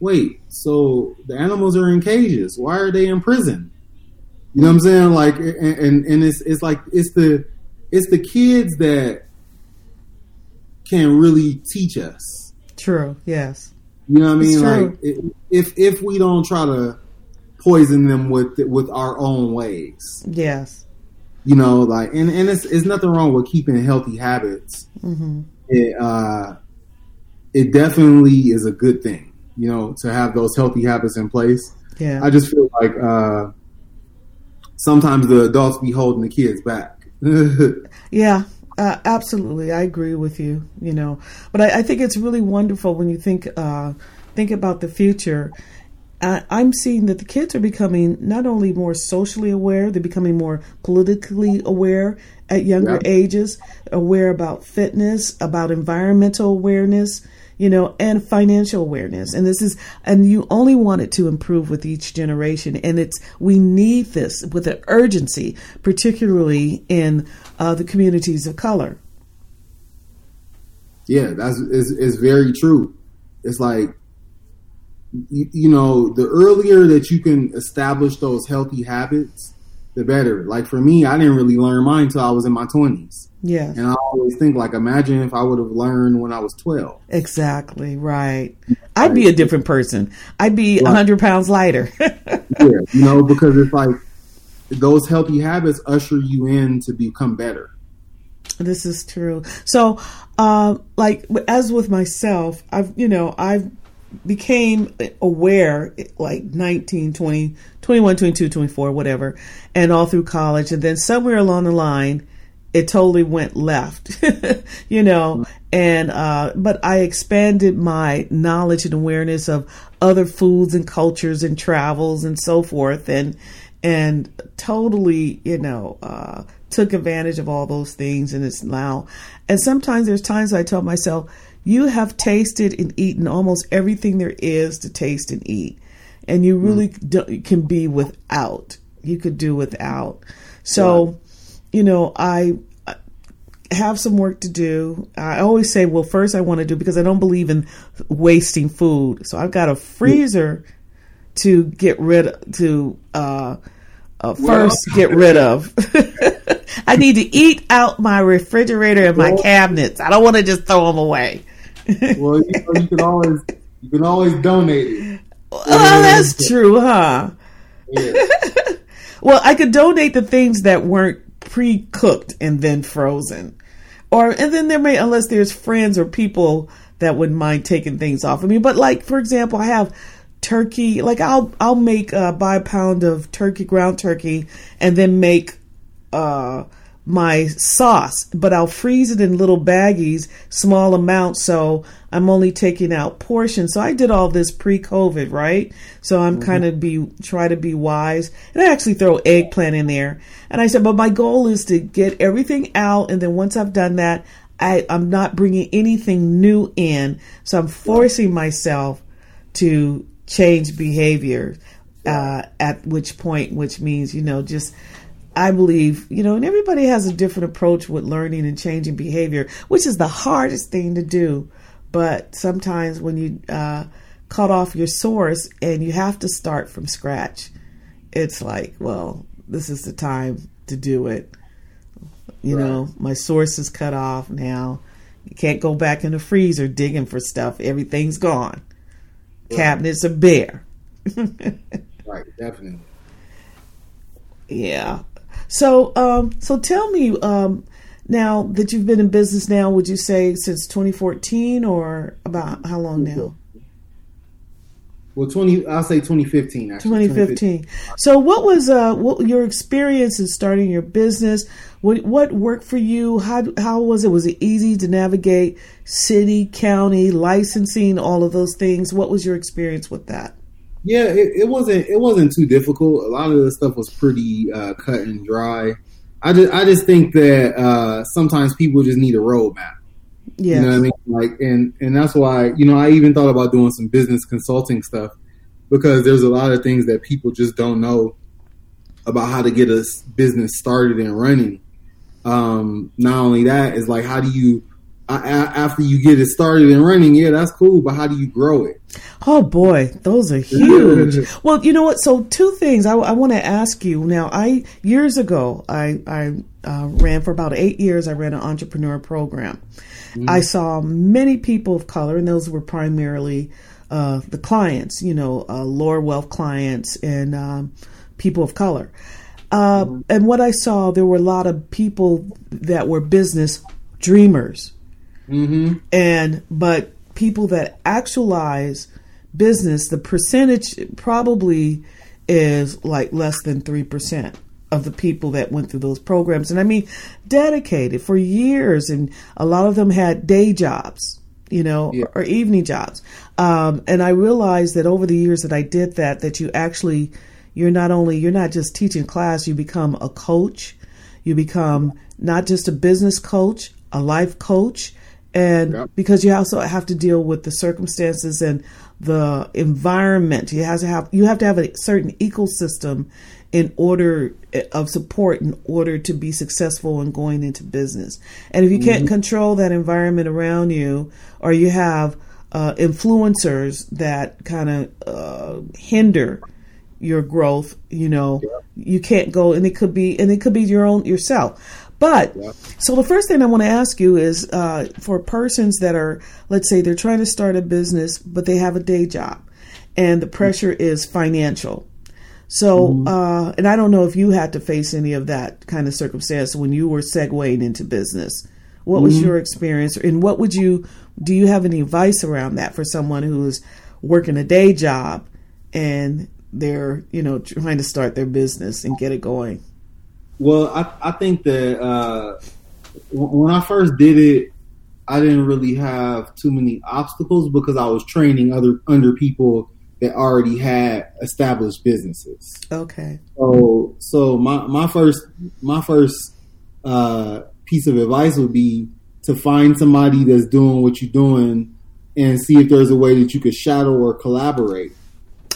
"Wait, so the animals are in cages? Why are they in prison?" You know what I'm saying? Like, and and, and it's it's like it's the it's the kids that can really teach us. True. Yes. You know what I mean? Like if if we don't try to poison them with with our own ways, Yes. you know, like and and it's it's nothing wrong with keeping healthy habits. hmm It uh, it definitely is a good thing, you know, to have those healthy habits in place. Yeah. I just feel like uh, sometimes the adults be holding the kids back. Yeah, uh, absolutely. I agree with you. You know, but I, I think it's really wonderful when you think uh, think about the future. Uh, I'm seeing that the kids are becoming not only more socially aware, they're becoming more politically aware at younger Yeah. ages, aware about fitness, about environmental awareness, you know, and financial awareness. And this is, and you only want it to improve with each generation. And it's, we need this with an urgency, particularly in uh, the communities of color. yeah, that's is is very true. It's like you, you know, the earlier that you can establish those healthy habits, the better. Like for me, I didn't really learn mine until I was in my twenties, Yeah. and I always think like, imagine if I would have learned when I was twelve. exactly. Right. I'd be a different person. I'd be a Right. 100 pounds lighter. Yeah, you know, because it's like those healthy habits usher you in to become better. This is true. So, uh, like as with myself, I've you know I've became aware like 19 20 21 22 24 whatever and all through college and then somewhere along the line it totally went left you know and uh but i expanded my knowledge and awareness of other foods and cultures and travels and so forth and and totally you know uh took advantage of all those things and it's now and sometimes there's times i tell myself you have tasted and eaten almost everything there is to taste and eat and you really do, can be without. You could do without. So you know i have some work to do. I always say well first i want to do because i don't believe in wasting food. So i've got a freezer to get rid of to uh, uh Well- first get rid of. I need to eat out my refrigerator and my cabinets. I don't want to just throw them away. Well, you, know, you can always you can always donate it. oh that's true huh? Yeah. Well, I could donate the things that weren't pre-cooked and then frozen, or and then there may unless there's friends or people that wouldn't mind taking things off of me. But like for example, I have turkey. Like I'll I'll make uh, buy a pound of turkey ground turkey and then make uh my sauce, but I'll freeze it in little baggies, small amounts, so I'm only taking out portions. So I did all this pre-COVID, right? So I'm kind of be try to be wise, and I actually throw eggplant in there. And I said, but my goal is to get everything out, and then once I've done that, I I'm not bringing anything new in. So I'm forcing myself to change behavior. Uh, at which point, which means you know just I believe, you know, and everybody has a different approach with learning and changing behavior, which is the hardest thing to do. But sometimes when you uh, cut off your source and you have to start from scratch, it's like, well, this is the time to do it. You Right. know, my source is cut off now. You can't go back in the freezer digging for stuff. Everything's gone. Cabinets are bare. Right, definitely. Yeah. So, um, so tell me, um, now that you've been in business now, would you say since 2014 or about how long now? Well, twenty. I'll say twenty fifteen. Actually, 2015. So, what was uh, what your experience in starting your business? What what worked for you? How how was it? Was it easy to navigate city, county, licensing, all of those things? What was your experience with that? Yeah, it, it wasn't. It wasn't too difficult. A lot of the stuff was pretty uh, cut and dry. I just, I just think that uh, sometimes people just need a roadmap. Yeah. You know what I mean? Like, and and that's why you know I even thought about doing some business consulting stuff because there's a lot of things that people just don't know about how to get a business started and running. Um, not only that is like how do you after you get it started and running, yeah, that's cool. But how do you grow it? Oh boy, those are huge. well, you know what? So two things I, I want to ask you now. I years ago I I uh, ran for about eight years. I ran an entrepreneur program. Mm-hmm. I saw many people of color, and those were primarily uh, the clients. You know, uh, lower wealth clients and um, people of color. Uh, mm-hmm. And what I saw, there were a lot of people that were business dreamers Mm-hmm. And but people that actualize business, the percentage probably is like less than three percent of the people that went through those programs. And I mean, dedicated for years, and a lot of them had day jobs, you know, yeah. or, or, evening jobs. Um, and I realized that over the years that I did that, that you actually, you're not only, you're not just teaching class, you become a coach. You become not just a business coach, a life coach and yep. because you also have to deal with the circumstances and the environment you have to have you have to have a certain ecosystem in order of support in order to be successful in going into business and if you can't mm-hmm. control that environment around you or you have uh, influencers that kind of uh, hinder your growth you know you can't go and it could be and it could be your own yourself but yeah. so the first thing I want to ask you is uh, for persons that are, let's say, they're trying to start a business, but they have a day job, and the pressure mm-hmm. is financial. So, mm-hmm. uh, and I don't know if you had to face any of that kind of circumstance when you were segueing into business. What was mm-hmm. your experience, and what would you do? You have any advice around that for someone who's working a day job and they're, you know, trying to start their business and get it going? Well, I I think that uh, when I first did it, I didn't really have too many obstacles because I was training other under people that already had established businesses. Okay. So so my my first my first uh, piece of advice would be to find somebody that's doing what you're doing and see if there's a way that you could shadow or collaborate.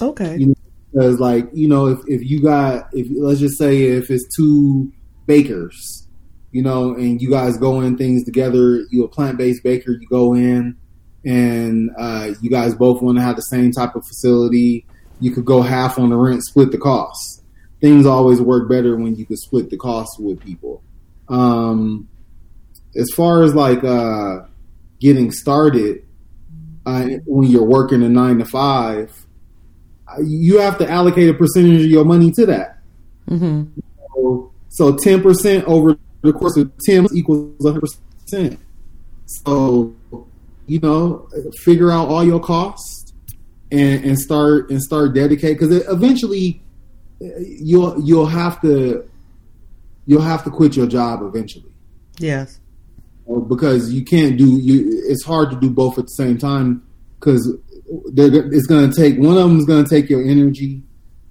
Okay. You know, because like you know if, if you got if let's just say if it's two bakers you know and you guys go in things together you a plant-based baker you go in and uh, you guys both want to have the same type of facility you could go half on the rent split the costs things always work better when you could split the costs with people. Um, as far as like uh, getting started uh, when you're working a nine to five you have to allocate a percentage of your money to that. Mm-hmm. So ten percent over the course of ten equals hundred percent. So you know, figure out all your costs and, and start and start dedicate because eventually you'll you'll have to you'll have to quit your job eventually. Yes. Because you can't do you. It's hard to do both at the same time because it's going to take one of them is going to take your energy,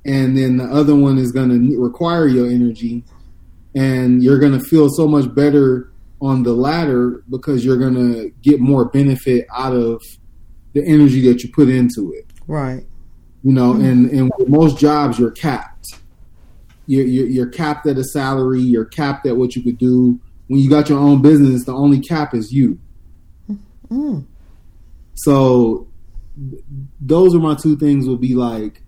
and then the other one is going to require your energy, and you're going to feel so much better on the latter because you're going to get more benefit out of the energy that you put into it. Right. You know, mm-hmm. and and with most jobs you're capped. You're, you're, you're capped at a salary. You're capped at what you could do. When you got your own business, the only cap is you. Mm. So those are my two things. Would be like,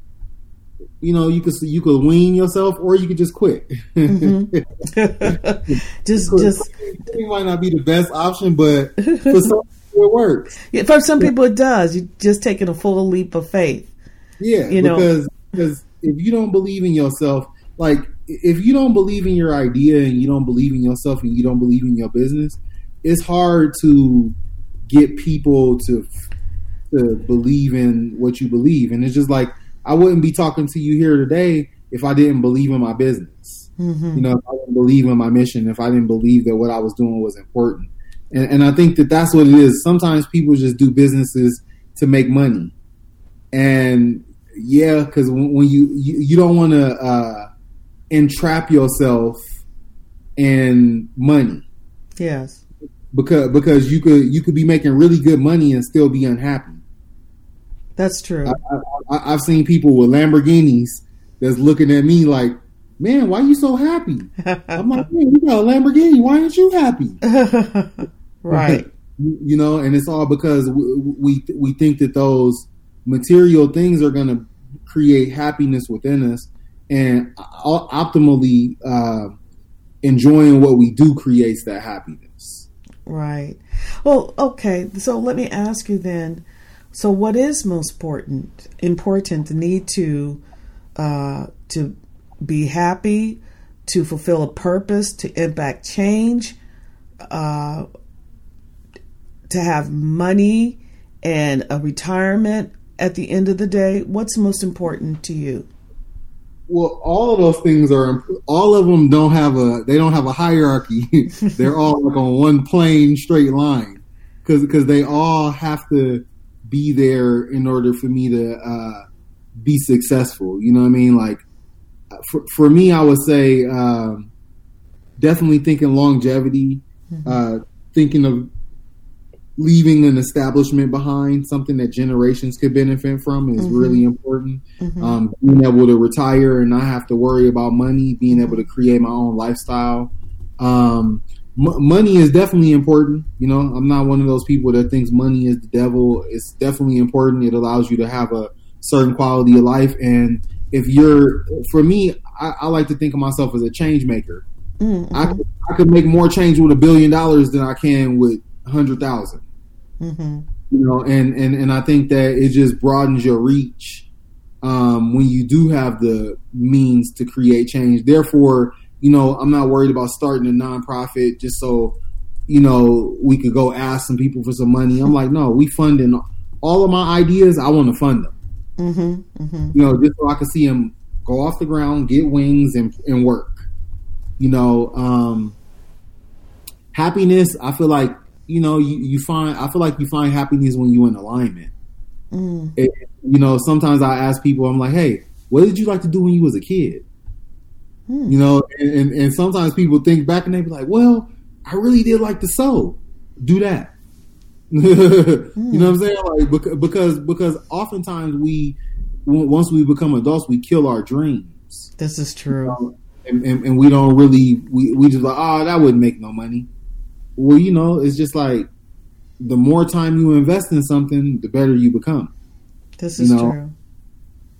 you know, you could you could wean yourself, or you could just quit. Mm-hmm. just just it might not be the best option, but for some people it works. Yeah, for some people it does. You're just taking a full leap of faith. Yeah, you know, because because if you don't believe in yourself, like if you don't believe in your idea and you don't believe in yourself and you don't believe in your business, it's hard to get people to to believe in what you believe. And it's just like I wouldn't be talking to you here today if I didn't believe in my business. Mm-hmm. You know, if I didn't believe in my mission, if I didn't believe that what I was doing was important. And, and I think that that's what it is. Sometimes people just do businesses to make money. And yeah, because when, when, you, you, you don't want to uh, entrap yourself in money. Yes because because you could you could be making really good money and still be unhappy. That's true. I, I, I've seen people with Lamborghinis that's looking at me like, "Man, why are you so happy?" I'm like, "Man, you got a Lamborghini. Why aren't you happy?" right. you know, and it's all because we we, we think that those material things are going to create happiness within us, and optimally uh, enjoying what we do creates that happiness. Right. Well, okay. So let me ask you then. So, what is most important? Important the need to uh, to be happy, to fulfill a purpose, to impact change, uh, to have money and a retirement at the end of the day. What's most important to you? Well, all of those things are all of them don't have a they don't have a hierarchy. They're all like on one plane straight line because because they all have to be there in order for me to uh, be successful. You know what I mean? Like for for me, I would say uh, definitely thinking longevity, mm-hmm. uh, thinking of leaving an establishment behind, something that generations could benefit from, is mm-hmm. really important. Mm-hmm. Um, being able to retire and not have to worry about money, being able to create my own lifestyle. Um, m- money is definitely important. You know, I'm not one of those people that thinks money is the devil. It's definitely important. It allows you to have a certain quality of life. And if you're, for me, I, I like to think of myself as a change maker. Mm-hmm. I, I could make more change with a billion dollars than I can with hundred thousand. Mm-hmm. You know, and, and and I think that it just broadens your reach um, when you do have the means to create change. Therefore, you know, I'm not worried about starting a nonprofit just so you know we could go ask some people for some money. I'm like, no, we funding all of my ideas. I want to fund them. Mm-hmm, mm-hmm. You know, just so I can see them go off the ground, get wings, and and work. You know, um, happiness. I feel like you know, you, you find I feel like you find happiness when you're in alignment. Mm. It, you know, sometimes I ask people, I'm like, hey, what did you like to do when you was a kid? Mm. You know, and, and, and, sometimes people think back and they be like, well, I really did like to sew. Do that. mm. You know what I'm saying? Like because because oftentimes we once we become adults, we kill our dreams. This is true. You know? and, and, and, we don't really we, we just like oh that wouldn't make no money well, you know, it's just like the more time you invest in something, the better you become. This is you know? true.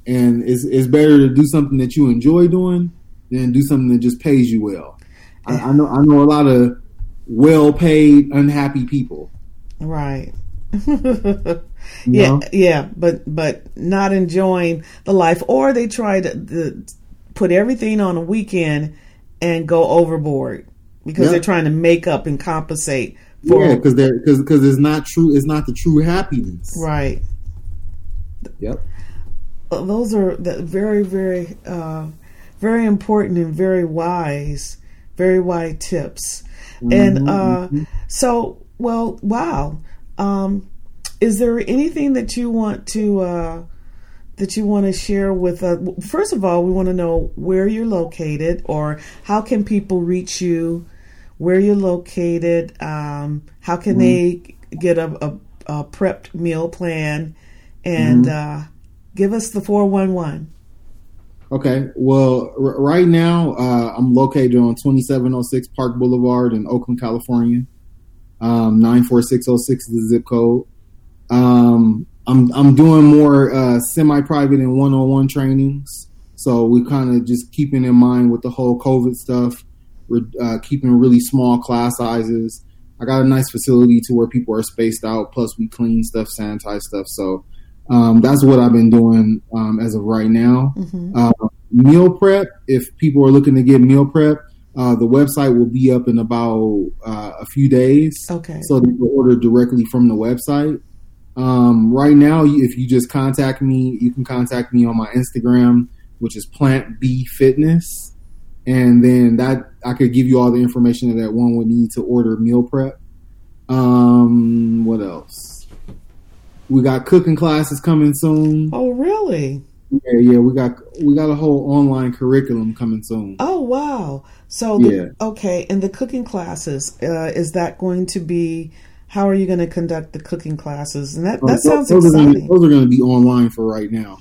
And it's it's better to do something that you enjoy doing than do something that just pays you well. I, I know I know a lot of well paid, unhappy people. Right. yeah, know? yeah, but but not enjoying the life, or they try to, to put everything on a weekend and go overboard because they're trying to make up and compensate for yeah because they're because because it's not true it's not the true happiness right yep those are the very very uh, very important and very wise very wise tips mm-hmm, and uh, mm-hmm. so well wow um, is there anything that you want to uh, that you want to share with us? First of all, we want to know where you're located or how can people reach you where you're located, um, how can mm-hmm. they get a, a, a, prepped meal plan, and mm-hmm. uh, give us the 411. Okay. Well, r- right now uh, I'm located on 2706 Park Boulevard in Oakland, California. Um, 94606 is the zip code. Um, I'm I'm doing more uh, semi-private and one-on-one trainings. So we kind of just keeping in mind with the whole COVID stuff. We're uh, keeping really small class sizes. I got a nice facility to where people are spaced out. Plus, we clean stuff, sanitize stuff. So um, that's what I've been doing um, as of right now. Mm-hmm. Uh, meal prep. If people are looking to get meal prep, uh, the website will be up in about uh, a few days. Okay. So they can order directly from the website. Um, right now, if you just contact me, you can contact me on my Instagram, which is Plant B Fitness and then that I could give you all the information that one would need to order meal prep. Um, what else? We got cooking classes coming soon. Oh, really? Yeah, yeah, we got we got a whole online curriculum coming soon. Oh wow! So the, yeah. okay, and the cooking classes uh, is that going to be? How are you going to conduct the cooking classes? And that that oh, sounds those exciting. Are be, those are going to be online for right now.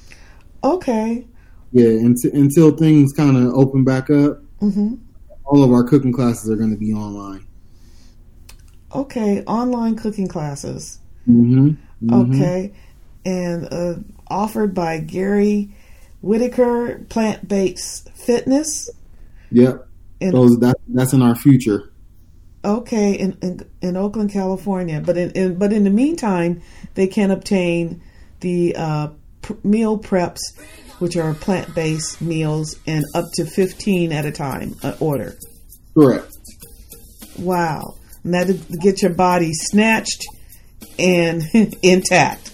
Okay. Yeah, until until things kind of open back up, mm-hmm. all of our cooking classes are going to be online. Okay, online cooking classes. Mm-hmm. Mm-hmm. Okay, and uh, offered by Gary Whitaker, Plant Based Fitness. Yep, and, those that that's in our future. Okay, in, in, in Oakland, California, but in, in, but in the meantime, they can obtain the uh, pr- meal preps, which are plant based meals, and up to fifteen at a time uh, order. Correct. Wow, and that get your body snatched and intact.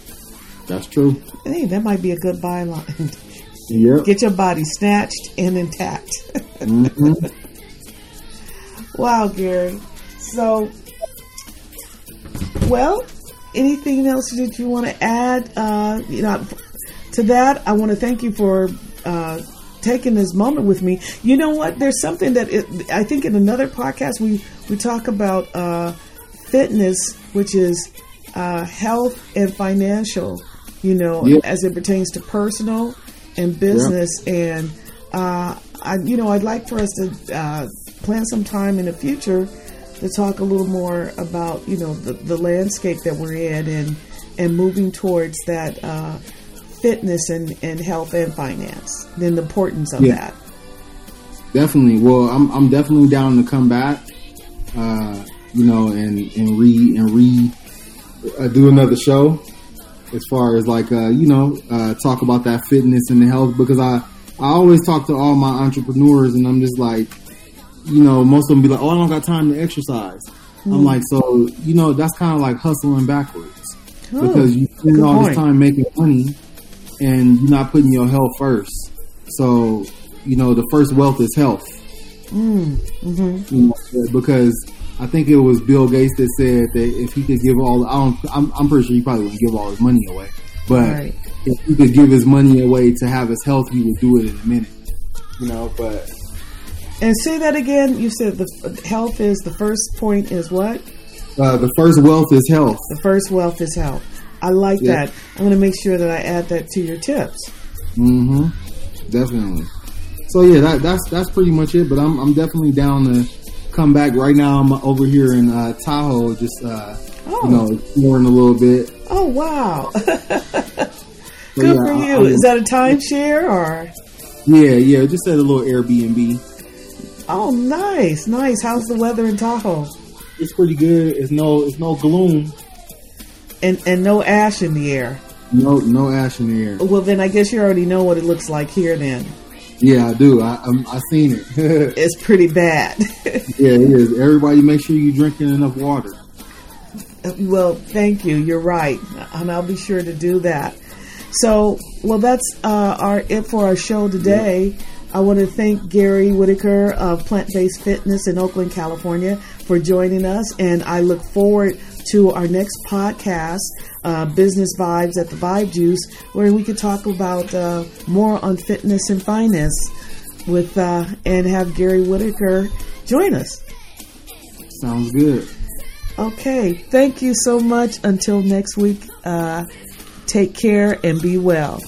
That's true. Hey, that might be a good byline. Yep. Get your body snatched and intact. mm-hmm. Wow, Gary. So, well, anything else that you want to add? Uh, you know, to that, I want to thank you for uh, taking this moment with me. You know what? There's something that it, I think in another podcast we we talk about uh, fitness, which is uh, health and financial. You know, yeah. as it pertains to personal and business, yeah. and uh, I, you know, I'd like for us to uh, plan some time in the future to talk a little more about you know the, the landscape that we're in and and moving towards that uh, fitness and, and health and finance, then the importance of yeah. that. Definitely. Well, I'm I'm definitely down to come back. Uh, you know, and and re and re uh, do another show as far as like uh, you know uh, talk about that fitness and the health because I I always talk to all my entrepreneurs and I'm just like you know most of them be like oh I don't got time to exercise. Mm. I'm like so you know that's kind of like hustling backwards because you spend all point. this time making money and you're not putting your health first. So, you know, the first wealth is health. Mm, mm-hmm. you know, because I think it was Bill Gates that said that if he could give all, I don't, I'm, I'm pretty sure he probably wouldn't give all his money away, but right. if he could give his money away to have his health, he would do it in a minute. You know, but. And say that again. You said the health is the first point is what? Uh, the first wealth is health. The first wealth is health. I like yeah. that. I'm going to make sure that I add that to your tips. Mm-hmm. Definitely. So yeah, that, that's that's pretty much it. But I'm I'm definitely down to come back. Right now, I'm over here in uh, Tahoe, just uh, oh. you know, exploring a little bit. Oh wow! Good yeah, for you. I, I, Is that a timeshare or? Yeah, yeah, just at a little Airbnb. Oh, nice, nice. How's the weather in Tahoe? It's pretty good. It's no, it's no gloom and and no ash in the air. No, no ash in the air. Well, then I guess you already know what it looks like here. Then. Yeah, I do. I I'm, I seen it. it's pretty bad. yeah, it is. Everybody, make sure you're drinking enough water. Well, thank you. You're right, and I'll be sure to do that. So, well, that's uh, our it for our show today. Yeah. I want to thank Gary Whitaker of Plant Based Fitness in Oakland, California, for joining us, and I look forward to our next podcast, uh, Business Vibes at the Vibe Juice, where we could talk about uh, more on fitness and finance with uh, and have Gary Whitaker join us. Sounds good. Okay, thank you so much. Until next week, uh, take care and be well.